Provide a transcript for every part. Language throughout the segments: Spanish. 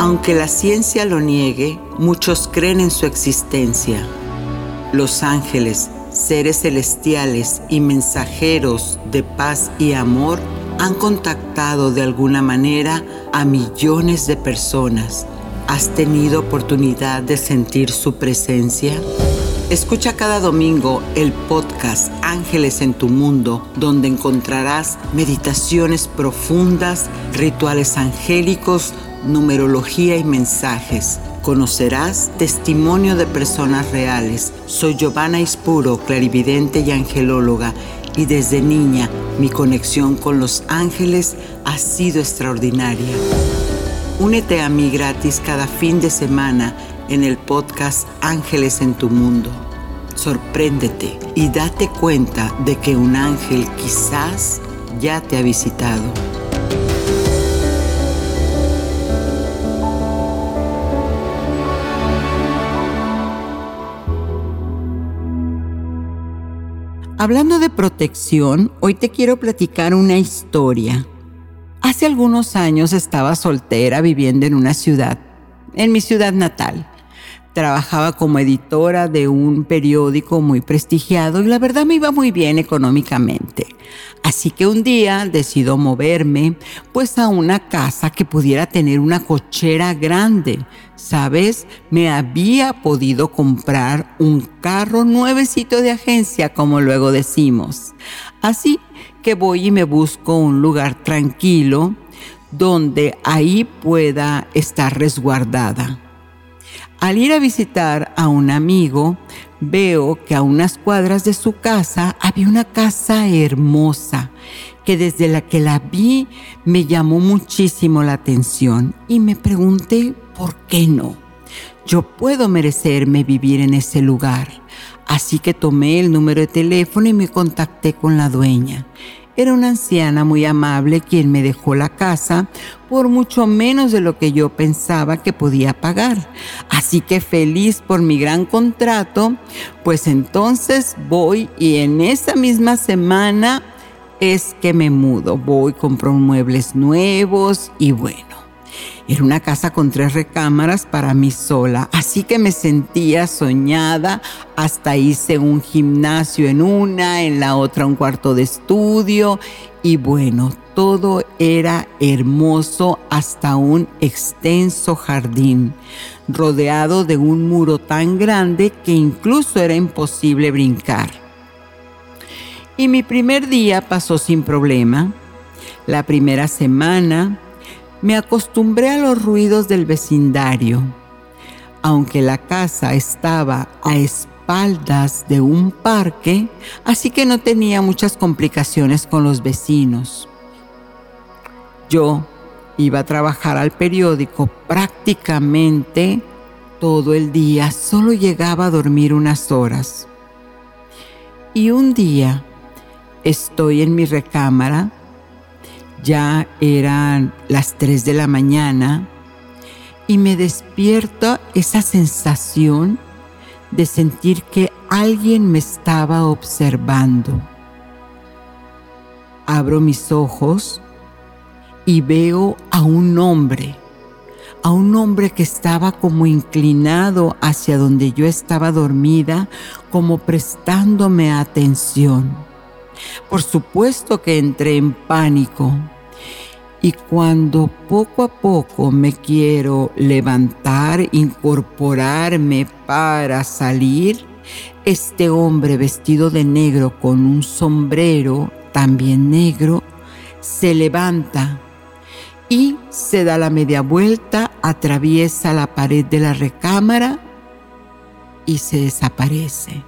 Aunque la ciencia lo niegue, muchos creen en su existencia. Los ángeles, seres celestiales y mensajeros de paz y amor han contactado de alguna manera a millones de personas. ¿Has tenido oportunidad de sentir su presencia? Escucha cada domingo el podcast Ángeles en tu Mundo, donde encontrarás meditaciones profundas, rituales angélicos, numerología y mensajes. Conocerás testimonio de personas reales. Soy Giovanna Ispuro, clarividente y angelóloga, y desde niña mi conexión con los ángeles ha sido extraordinaria. Únete a mí gratis cada fin de semana en el podcast Ángeles en tu Mundo. Sorpréndete y date cuenta de que un ángel quizás ya te ha visitado. Hablando de protección, hoy te quiero platicar una historia. Hace algunos años estaba soltera viviendo en una ciudad en mi ciudad natal. Trabajaba como editora de un periódico muy prestigiado y la verdad me iba muy bien económicamente. Así que un día decido moverme pues a una casa que pudiera tener una cochera grande. ¿Sabes? Me había podido comprar un carro nuevecito de agencia, como luego decimos. Así que voy y me busco un lugar tranquilo donde ahí pueda estar resguardada. Al ir a visitar a un amigo, veo que a unas cuadras de su casa había una casa hermosa que desde la que la vi me llamó muchísimo la atención y me pregunté por qué no. Yo puedo merecerme vivir en ese lugar. Así que tomé el número de teléfono y me contacté con la dueña. Era una anciana muy amable quien me dejó la casa por mucho menos de lo que yo pensaba que podía pagar. Así que feliz por mi gran contrato, pues entonces voy y en esa misma semana es que me mudo. Voy, compro muebles nuevos y bueno. Era una casa con tres recámaras para mí sola, así que me sentía soñada. Hasta hice un gimnasio en una, en la otra un cuarto de estudio y bueno, todo era hermoso hasta un extenso jardín, rodeado de un muro tan grande que incluso era imposible brincar. Y mi primer día pasó sin problema. La primera semana me acostumbré a los ruidos del vecindario. Aunque la casa estaba a espaldas de un parque, así que no tenía muchas complicaciones con los vecinos. Yo iba a trabajar al periódico prácticamente todo el día, solo llegaba a dormir unas horas. Y un día estoy en mi recámara ya eran las 3 de la mañana y me despierta esa sensación de sentir que alguien me estaba observando. Abro mis ojos y veo a un hombre, a un hombre que estaba como inclinado hacia donde yo estaba dormida, como prestándome atención. Por supuesto que entré en pánico. Y cuando poco a poco me quiero levantar, incorporarme para salir, este hombre vestido de negro con un sombrero también negro se levanta y se da la media vuelta, atraviesa la pared de la recámara y se desaparece.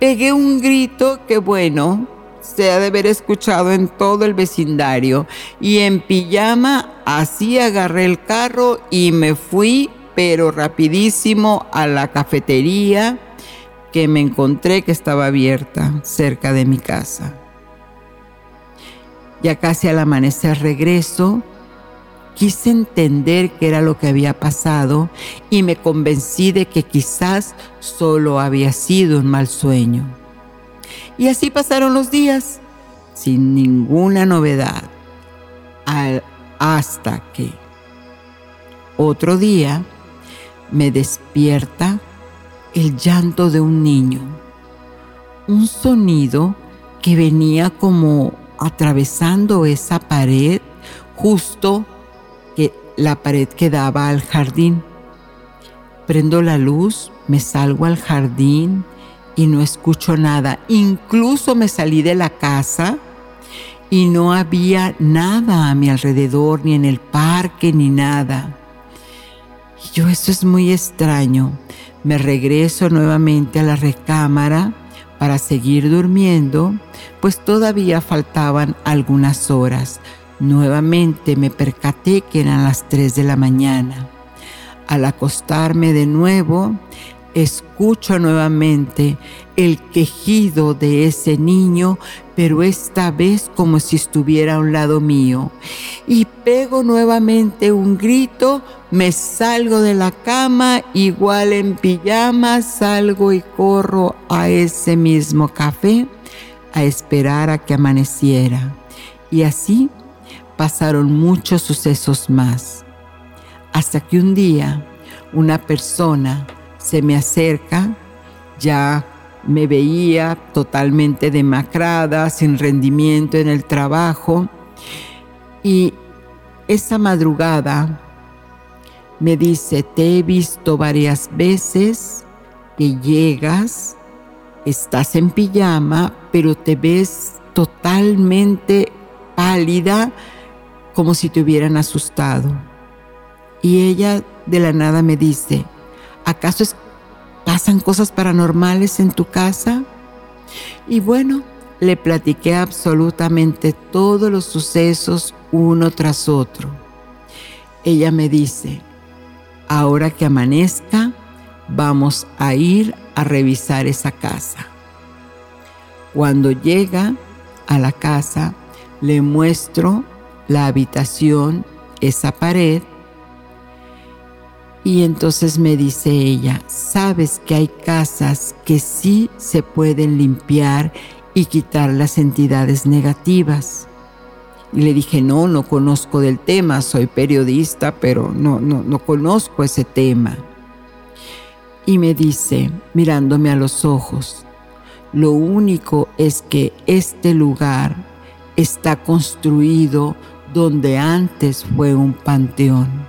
Pegué un grito que bueno, se ha de haber escuchado en todo el vecindario y en pijama así agarré el carro y me fui, pero rapidísimo a la cafetería que me encontré que estaba abierta cerca de mi casa. Ya casi al amanecer regreso Quise entender qué era lo que había pasado y me convencí de que quizás solo había sido un mal sueño. Y así pasaron los días, sin ninguna novedad, hasta que Otro día me despierta el llanto de un niño, un sonido que venía como atravesando esa pared justo la pared que daba al jardín. Prendo la luz, me salgo al jardín y no escucho nada. Incluso me salí de la casa y no había nada a mi alrededor, ni en el parque, ni nada. Y yo, eso es muy extraño. Me regreso nuevamente a la recámara para seguir durmiendo, pues todavía faltaban algunas horas. Nuevamente me percaté que eran las 3 de la mañana. Al acostarme de nuevo, escucho nuevamente el quejido de ese niño, pero esta vez como si estuviera a un lado mío. Y pego nuevamente un grito, me salgo de la cama, igual en pijama, salgo y corro a ese mismo café a esperar a que amaneciera. Y así pasaron muchos sucesos más. Hasta que un día una persona se me acerca, ya me veía totalmente demacrada, sin rendimiento en el trabajo. Y esa madrugada me dice, te he visto varias veces que llegas, estás en pijama, pero te ves totalmente pálida, como si te hubieran asustado. Y ella de la nada me dice, ¿acaso pasan cosas paranormales en tu casa? Y bueno, le platiqué absolutamente todos los sucesos uno tras otro. Ella me dice, ahora que amanezca, vamos a ir a revisar esa casa. Cuando llega a la casa, le muestro la habitación, esa pared, y entonces me dice ella, sabes que hay casas que sí se pueden limpiar y quitar las entidades negativas. Y le dije, no, no conozco del tema, soy periodista, pero no, no, no conozco ese tema. Y me dice, mirándome a los ojos, lo único es que este lugar está construido donde antes fue un panteón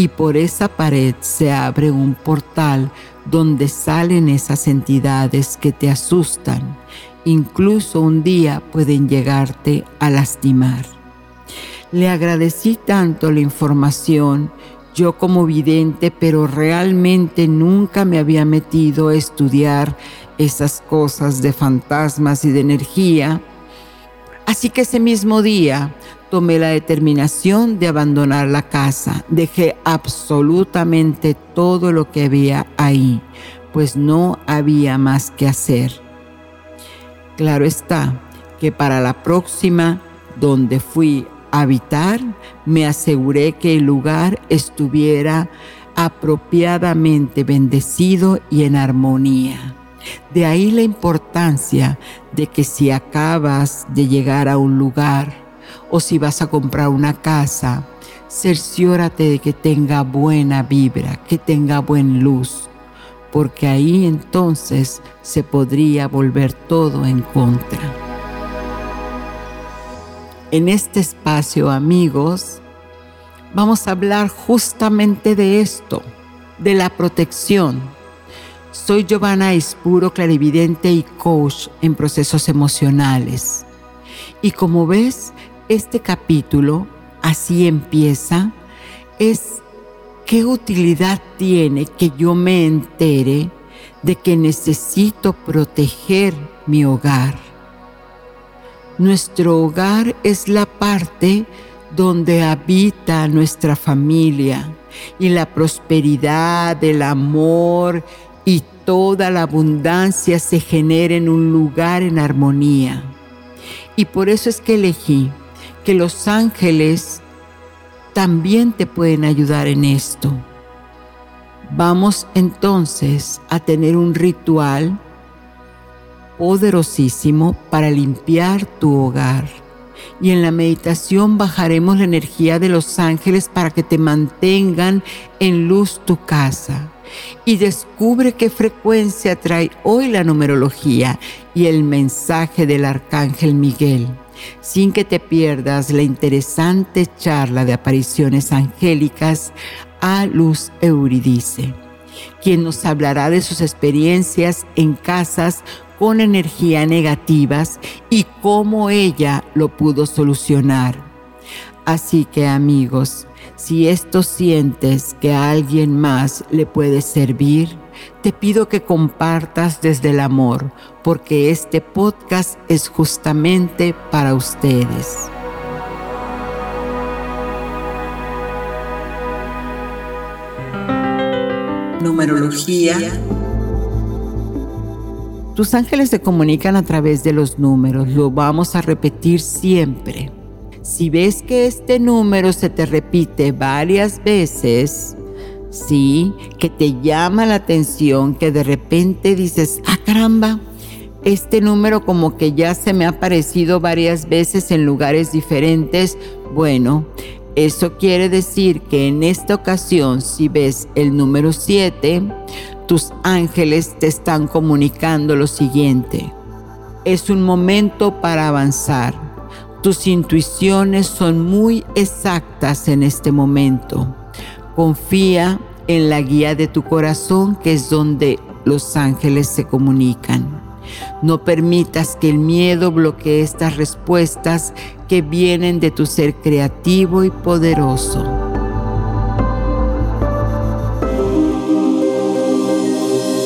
y por esa pared se abre un portal donde salen esas entidades que te asustan. Incluso un día pueden llegarte a lastimar. Le agradecí tanto la información, yo como vidente, pero realmente nunca me había metido a estudiar esas cosas de fantasmas y de energía. Así que ese mismo día tomé la determinación de abandonar la casa. Dejé absolutamente todo lo que había ahí, pues no había más que hacer. Claro está que para la próxima donde fui a habitar, me aseguré que el lugar estuviera apropiadamente bendecido y en armonía. De ahí la importancia de que si acabas de llegar a un lugar, o si vas a comprar una casa, cerciórate de que tenga buena vibra, que tenga buena luz, porque ahí entonces se podría volver todo en contra. En este espacio, amigos, vamos a hablar justamente de esto, de la protección. Soy Giovanna Espuro, clarividente y coach en procesos emocionales. Y como ves, este capítulo, así empieza, es qué utilidad tiene que yo me entere de que necesito proteger mi hogar. Nuestro hogar es la parte donde habita nuestra familia y la prosperidad, el amor y toda la abundancia se genera en un lugar en armonía. Y por eso es que elegí que los ángeles también te pueden ayudar en esto. Vamos entonces a tener un ritual poderosísimo para limpiar tu hogar y en la meditación bajaremos la energía de los ángeles para que te mantengan en luz tu casa. Y descubre qué frecuencia trae hoy la numerología y el mensaje del arcángel Miguel, sin que te pierdas la interesante charla de apariciones angélicas a Luz Euridice, quien nos hablará de sus experiencias en casas con energía negativas y cómo ella lo pudo solucionar. Así que amigos, si esto sientes que a alguien más le puede servir, te pido que compartas desde el amor, porque este podcast es justamente para ustedes. Numerología tus ángeles se comunican a través de los números, lo vamos a repetir siempre. Si ves que este número se te repite varias veces, sí, que te llama la atención, que de repente dices, ah caramba, este número como que ya se me ha aparecido varias veces en lugares diferentes, bueno, eso quiere decir que en esta ocasión, si ves el número 7, tus ángeles te están comunicando lo siguiente. Es un momento para avanzar. Tus intuiciones son muy exactas en este momento. Confía en la guía de tu corazón, que es donde los ángeles se comunican. No permitas que el miedo bloquee estas respuestas que vienen de tu ser creativo y poderoso.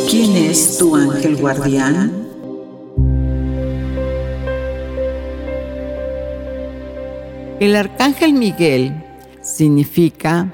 ¿Quién es tu ángel guardián? El arcángel Miguel significa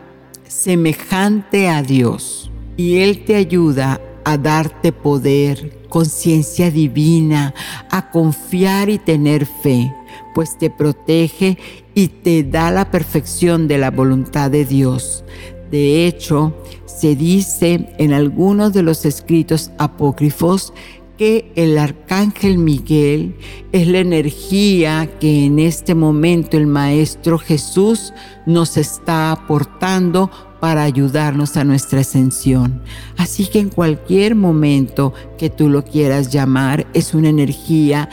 semejante a Dios y él te ayuda a darte poder, conciencia divina, a confiar y tener fe, pues te protege y te da la perfección de la voluntad de Dios. De hecho, se dice en algunos de los escritos apócrifos que el arcángel Miguel es la energía que en este momento el Maestro Jesús nos está aportando para ayudarnos a nuestra ascensión. Así que en cualquier momento que tú lo quieras llamar, es una energía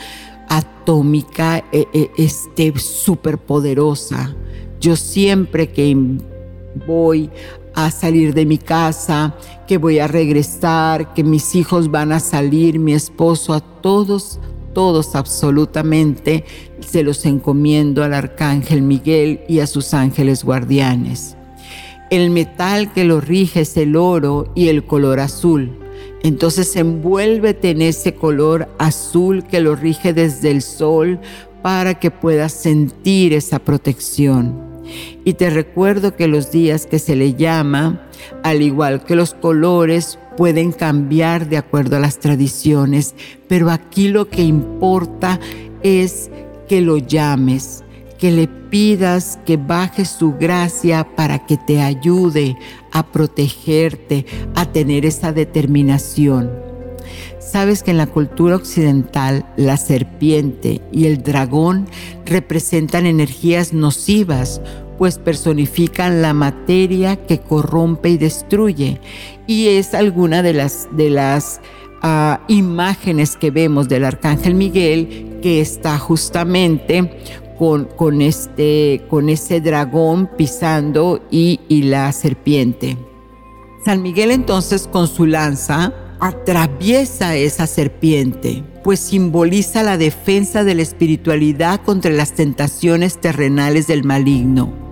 atómica, eh, eh, este, súper poderosa. Yo siempre que voy a salir de mi casa, que voy a regresar, que mis hijos van a salir, mi esposo, a todos, todos absolutamente se los encomiendo al arcángel Miguel y a sus ángeles guardianes. El metal que lo rige es el oro y el color azul. Entonces envuélvete en ese color azul que lo rige desde el sol para que puedas sentir esa protección. Y te recuerdo que los días que se le llama, al igual que los colores, pueden cambiar de acuerdo a las tradiciones, pero aquí lo que importa es que lo llames, que le pidas que baje su gracia para que te ayude a protegerte, a tener esa determinación. Sabes que en la cultura occidental la serpiente y el dragón representan energías nocivas, pues personifican la materia que corrompe y destruye. Y es alguna de las, de las ah, imágenes que vemos del arcángel Miguel que está justamente con, con, este, con ese dragón pisando y, y la serpiente. San Miguel entonces con su lanza atraviesa esa serpiente, pues simboliza la defensa de la espiritualidad contra las tentaciones terrenales del maligno.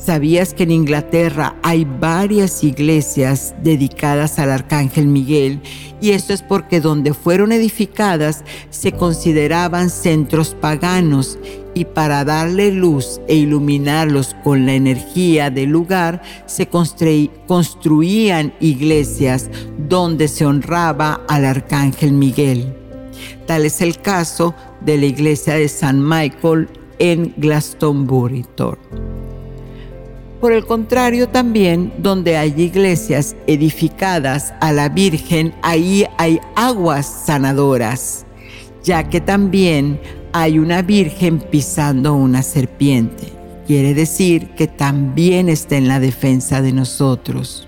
¿Sabías que en Inglaterra hay varias iglesias dedicadas al Arcángel Miguel? Y esto es porque donde fueron edificadas se consideraban centros paganos y para darle luz e iluminarlos con la energía del lugar se construían iglesias donde se honraba al arcángel Miguel. Tal es el caso de la iglesia de San Michael en Glastonbury. Por el contrario, también donde hay iglesias edificadas a la Virgen, ahí hay aguas sanadoras, ya que también hay una virgen pisando una serpiente. Quiere decir que también está en la defensa de nosotros.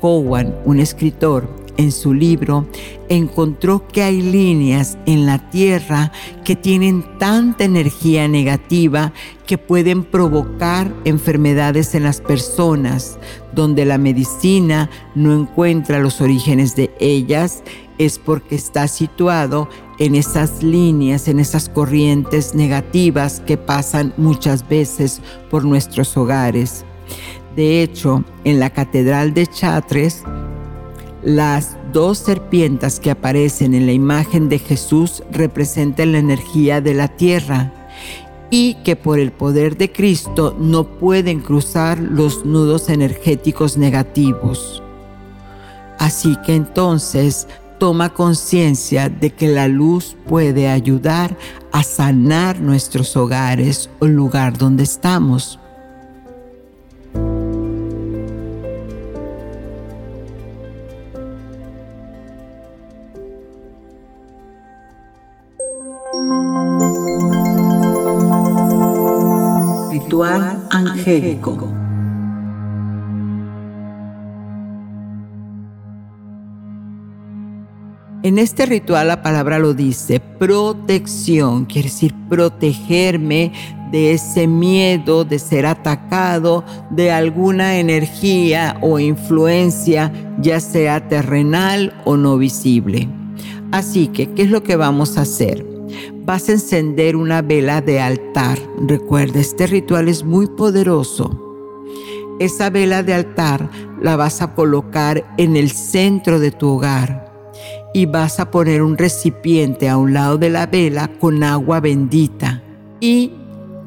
Cowan, un escritor, en su libro, encontró que hay líneas en la Tierra que tienen tanta energía negativa que pueden provocar enfermedades en las personas, donde la medicina no encuentra los orígenes de ellas, es porque está situado en esas líneas, en esas corrientes negativas que pasan muchas veces por nuestros hogares. De hecho, en la Catedral de Chartres, las dos serpientes que aparecen en la imagen de Jesús representan la energía de la tierra y que por el poder de Cristo no pueden cruzar los nudos energéticos negativos. Así que entonces toma conciencia de que la luz puede ayudar a sanar nuestros hogares o lugar donde estamos. Angélico. En este ritual la palabra lo dice, protección, quiere decir protegerme de ese miedo de ser atacado, de alguna energía o influencia, ya sea terrenal o no visible. Así que, ¿qué es lo que vamos a hacer? Vas a encender una vela de altar. Recuerda, este ritual es muy poderoso. Esa vela de altar la vas a colocar en el centro de tu hogar y vas a poner un recipiente a un lado de la vela con agua bendita. Y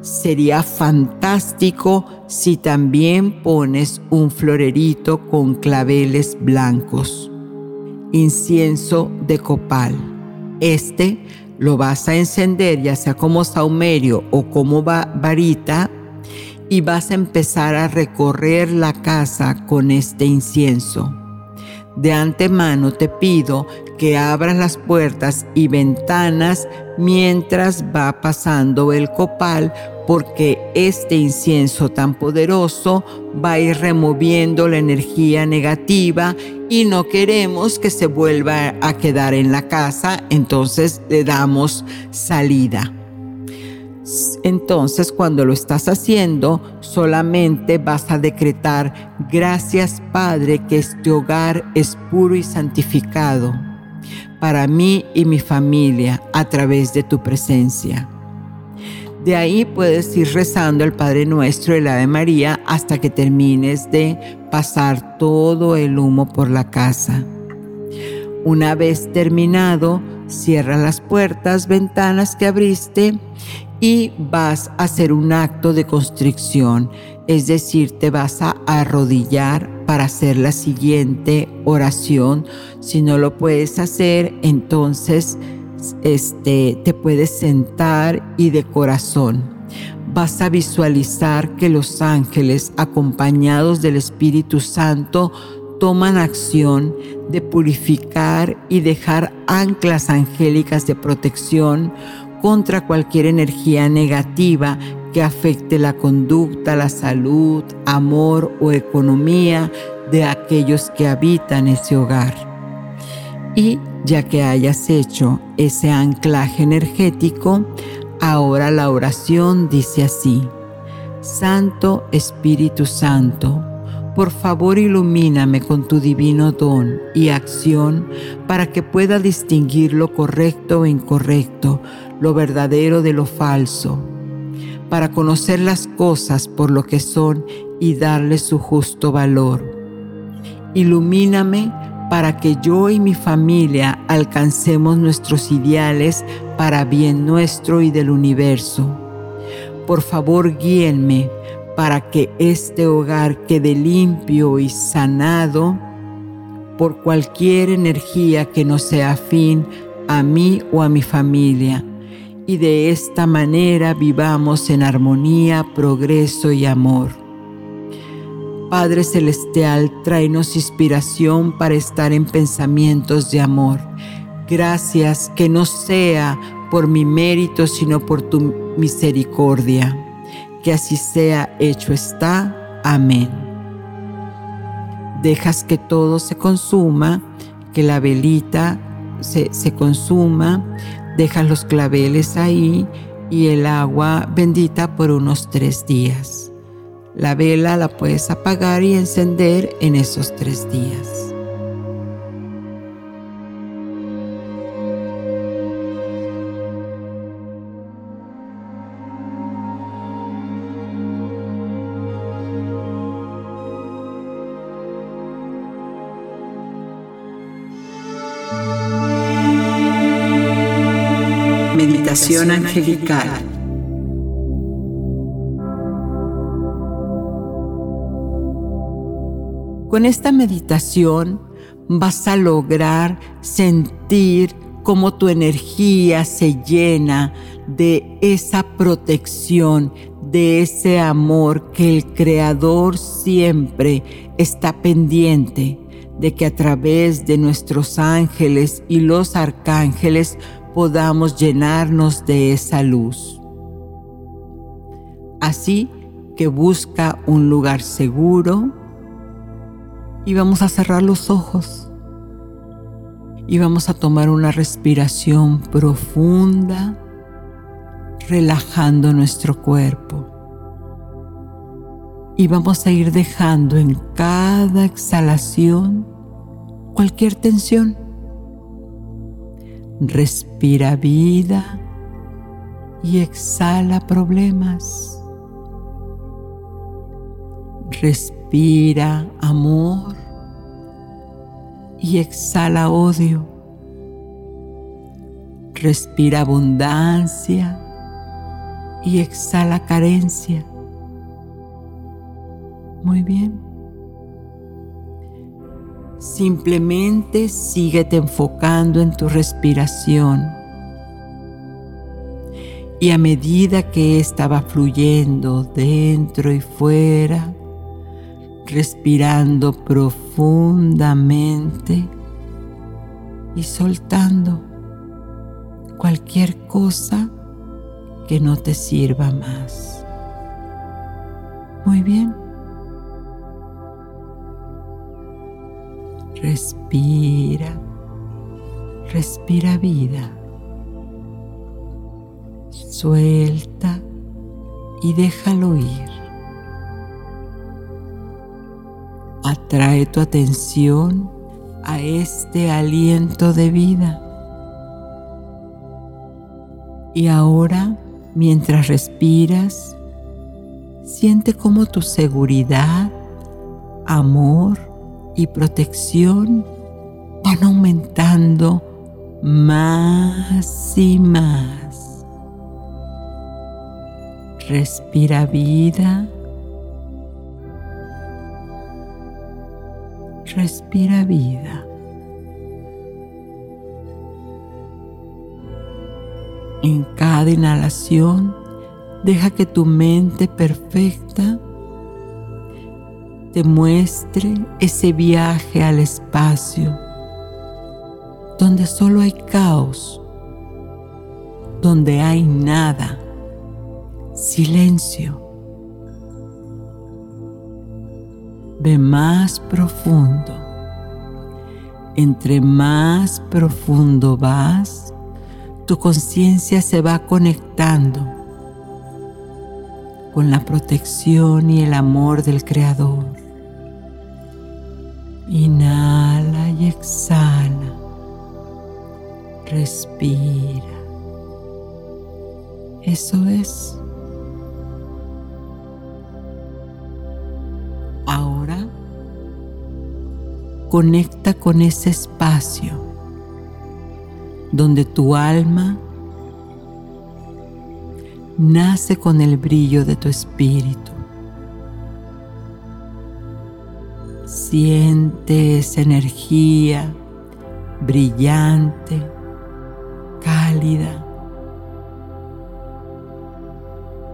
sería fantástico si también pones un florerito con claveles blancos incienso de copal. Este lo vas a encender ya sea como saumerio o como varita y vas a empezar a recorrer la casa con este incienso. De antemano te pido que abras las puertas y ventanas mientras va pasando el copal porque este incienso tan poderoso va a ir removiendo la energía negativa y no queremos que se vuelva a quedar en la casa, entonces le damos salida. Entonces cuando lo estás haciendo, solamente vas a decretar, gracias Padre que este hogar es puro y santificado para mí y mi familia a través de tu presencia. De ahí puedes ir rezando el Padre Nuestro el Ave María hasta que termines de pasar todo el humo por la casa. Una vez terminado, cierra las puertas, ventanas que abriste y vas a hacer un acto de constricción, es decir, te vas a arrodillar para hacer la siguiente oración. Si no lo puedes hacer, entonces este, te puedes sentar y de corazón vas a visualizar que los ángeles, acompañados del Espíritu Santo, toman acción de purificar y dejar anclas angélicas de protección contra cualquier energía negativa que afecte la conducta, la salud, amor o economía de aquellos que habitan ese hogar. Y ya que hayas hecho ese anclaje energético, ahora la oración dice así, Santo Espíritu Santo, por favor ilumíname con tu divino don y acción para que pueda distinguir lo correcto e incorrecto, lo verdadero de lo falso, para conocer las cosas por lo que son y darles su justo valor. Ilumíname para que yo y mi familia alcancemos nuestros ideales para bien nuestro y del universo. Por favor, guíenme para que este hogar quede limpio y sanado por cualquier energía que no sea afín a mí o a mi familia. Y de esta manera vivamos en armonía, progreso y amor. Padre Celestial, tráenos inspiración para estar en pensamientos de amor. Gracias que no sea por mi mérito, sino por tu misericordia. Que así sea, hecho está. Amén. Dejas que todo se consuma, que la velita se, se consuma, dejas los claveles ahí y el agua bendita por unos tres días. La vela la puedes apagar y encender en esos tres días. Meditación angelical. Con esta meditación vas a lograr sentir cómo tu energía se llena de esa protección, de ese amor que el Creador siempre está pendiente de que a través de nuestros ángeles y los arcángeles podamos llenarnos de esa luz. Así que busca un lugar seguro y vamos a cerrar los ojos y vamos a tomar una respiración profunda, relajando nuestro cuerpo. Y vamos a ir dejando en cada exhalación cualquier tensión. Respira vida y exhala problemas. Respira amor y exhala odio. Respira abundancia y exhala carencia. Muy bien. Simplemente síguete enfocando en tu respiración. Y a medida que estaba fluyendo dentro y fuera, respirando profundamente y soltando cualquier cosa que no te sirva más. Muy bien. Respira, respira vida. Suelta y déjalo ir. Atrae tu atención a este aliento de vida. Y ahora, mientras respiras, siente como tu seguridad, amor y protección van aumentando más y más. Respira vida. Respira vida. En cada inhalación, deja que tu mente perfecta te muestre ese viaje al espacio donde solo hay caos, donde hay nada, silencio. Más profundo. Entre más profundo vas, tu conciencia se va conectando con la protección y el amor del Creador. Inhala y exhala. Respira. Eso es. Conecta con ese espacio donde tu alma nace con el brillo de tu espíritu. Siente esa energía brillante, cálida.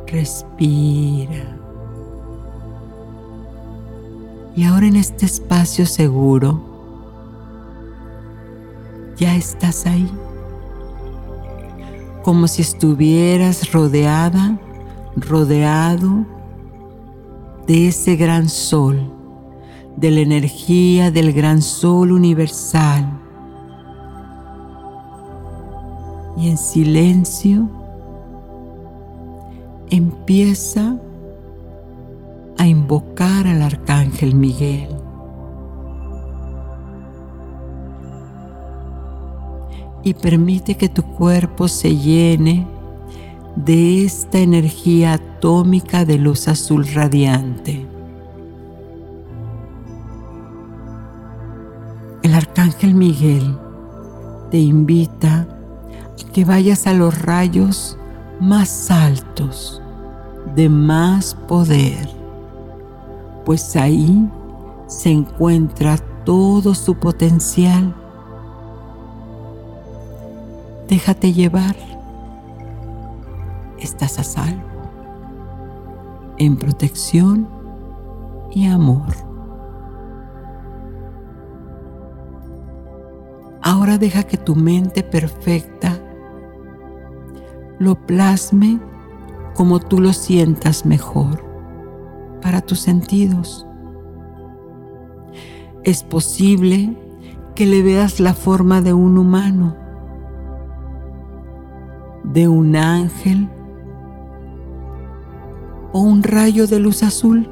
Respira. Y ahora en este espacio seguro, ya estás ahí. como si estuvieras rodeada, rodeado de ese gran sol, de la energía del gran sol universal. Y en silencio empieza a invocar al arcángel Miguel. Y permite que tu cuerpo se llene de esta energía atómica de luz azul radiante. El arcángel Miguel te invita a que vayas a los rayos más altos, de más poder, pues ahí se encuentra todo su potencial. Déjate llevar estás a salvo, en protección y amor. Ahora deja que tu mente perfecta lo plasme como tú lo sientas mejor para tus sentidos. Es posible que le veas la forma de un humano, de un ángel o un rayo de luz azul.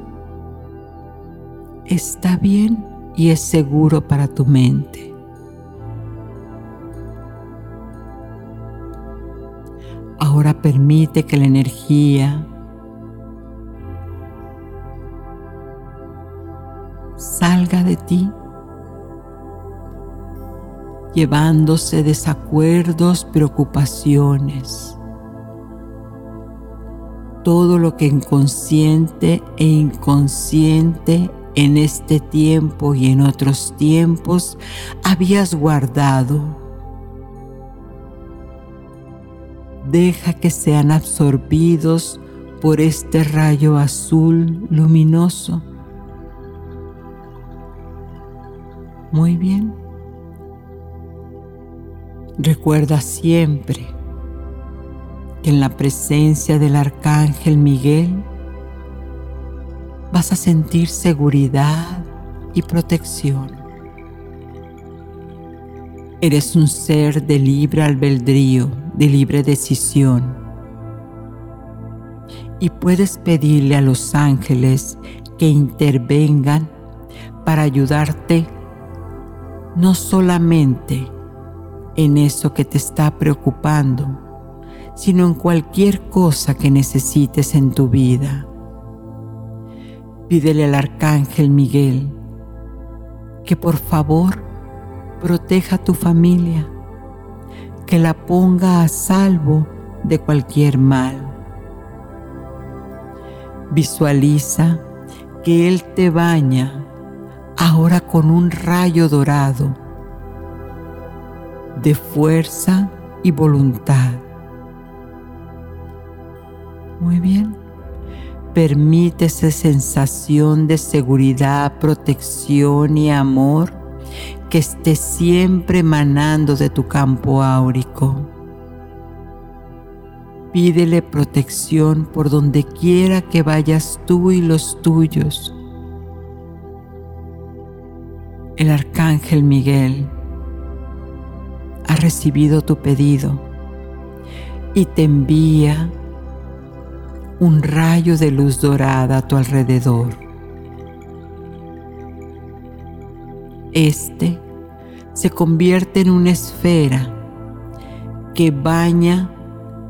Está bien y es seguro para tu mente. Ahora permite que la energía salga de ti, llevándose desacuerdos, preocupaciones todo lo que inconsciente e inconsciente en este tiempo y en otros tiempos habías guardado. Deja que sean absorbidos por este rayo azul luminoso. Muy bien. Recuerda siempre que en la presencia del Arcángel Miguel vas a sentir seguridad y protección. Eres un ser de libre albedrío, de libre decisión. Y puedes pedirle a los ángeles que intervengan para ayudarte no solamente en eso que te está preocupando, sino en cualquier cosa que necesites en tu vida. Pídele al arcángel Miguel que por favor proteja a tu familia, que la ponga a salvo de cualquier mal. Visualiza que Él te baña ahora con un rayo dorado de fuerza y voluntad muy bien. Permite esa sensación de seguridad, protección y amor que esté siempre emanando de tu campo áurico. Pídele protección por donde quiera que vayas tú y los tuyos. El arcángel Miguel ha recibido tu pedido y te envía un rayo de luz dorada a tu alrededor. Este se convierte en una esfera que baña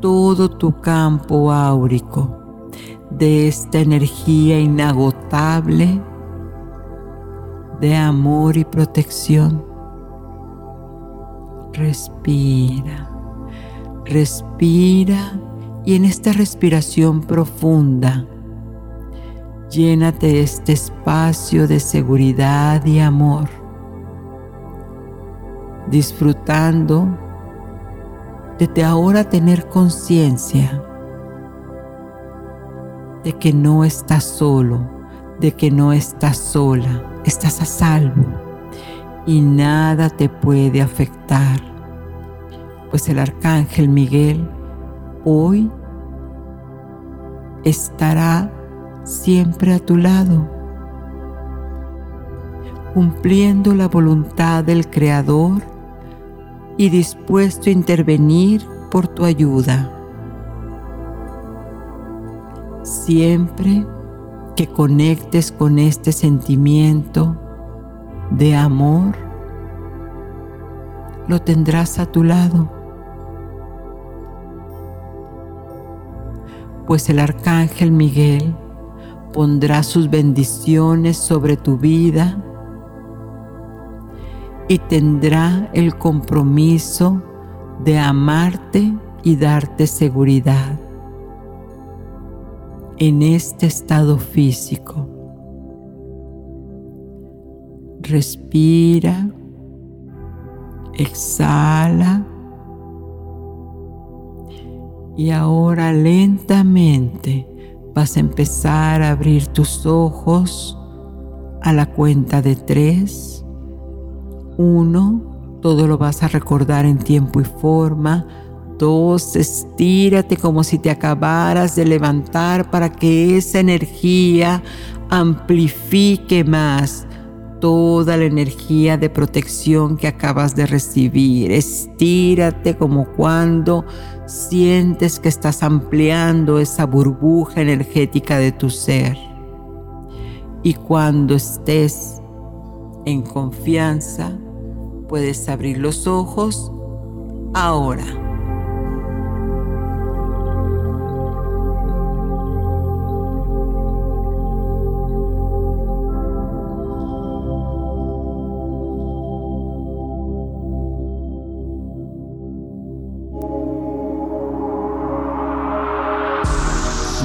todo tu campo áurico de esta energía inagotable de amor y protección. Respira, respira y en esta respiración profunda, llénate este espacio de seguridad y amor, disfrutando de ahora tener conciencia de que no estás solo, de que no estás sola, estás a salvo y nada te puede afectar, pues el arcángel Miguel hoy estará siempre a tu lado, cumpliendo la voluntad del Creador y dispuesto a intervenir por tu ayuda. Siempre que conectes con este sentimiento de amor, lo tendrás a tu lado. Pues el arcángel Miguel pondrá sus bendiciones sobre tu vida y tendrá el compromiso de amarte y darte seguridad en este estado físico. Respira, exhala y ahora lentamente vas a empezar a abrir tus ojos a la cuenta de tres. Uno, todo lo vas a recordar en tiempo y forma. Estírate como si te acabaras de levantar para que esa energía amplifique más toda la energía de protección que acabas de recibir. Estírate como cuando sientes que estás ampliando esa burbuja energética de tu ser. Y cuando estés en confianza, puedes abrir los ojos ahora.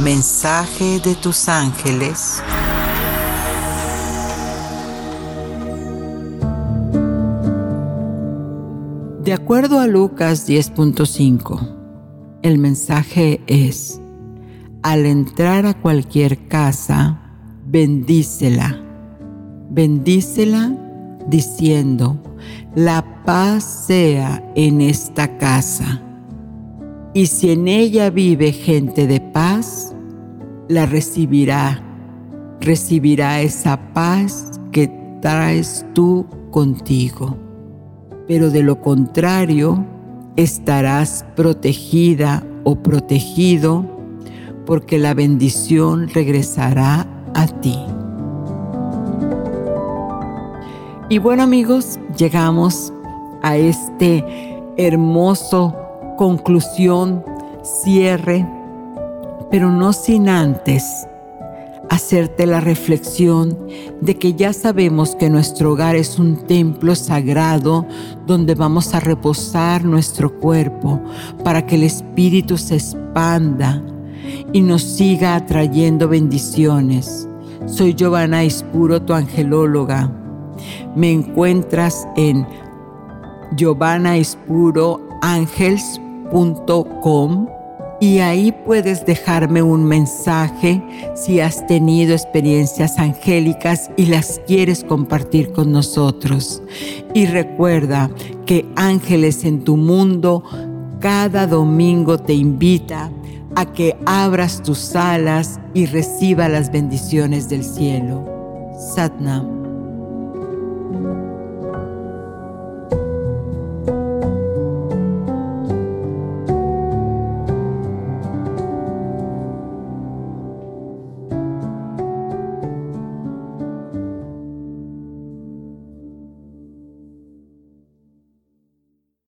Mensaje de tus ángeles. De acuerdo a Lucas 10.5, el mensaje es, al entrar a cualquier casa, bendícela. Bendícela diciendo, la paz sea en esta casa. Y si en ella vive gente de paz, la recibirá, recibirá esa paz que traes tú contigo. Pero de lo contrario, estarás protegida o protegido porque la bendición regresará a ti. Y bueno amigos, llegamos a este hermoso conclusión, cierre pero no sin antes hacerte la reflexión de que ya sabemos que nuestro hogar es un templo sagrado donde vamos a reposar nuestro cuerpo para que el espíritu se expanda y nos siga atrayendo bendiciones. Soy Giovanna Ispuro, tu angelóloga. Me encuentras en giovannaispuroangels.com y ahí puedes dejarme un mensaje si has tenido experiencias angélicas y las quieres compartir con nosotros. Y recuerda que Ángeles en tu mundo cada domingo te invita a que abras tus alas y reciba las bendiciones del cielo. Satnam.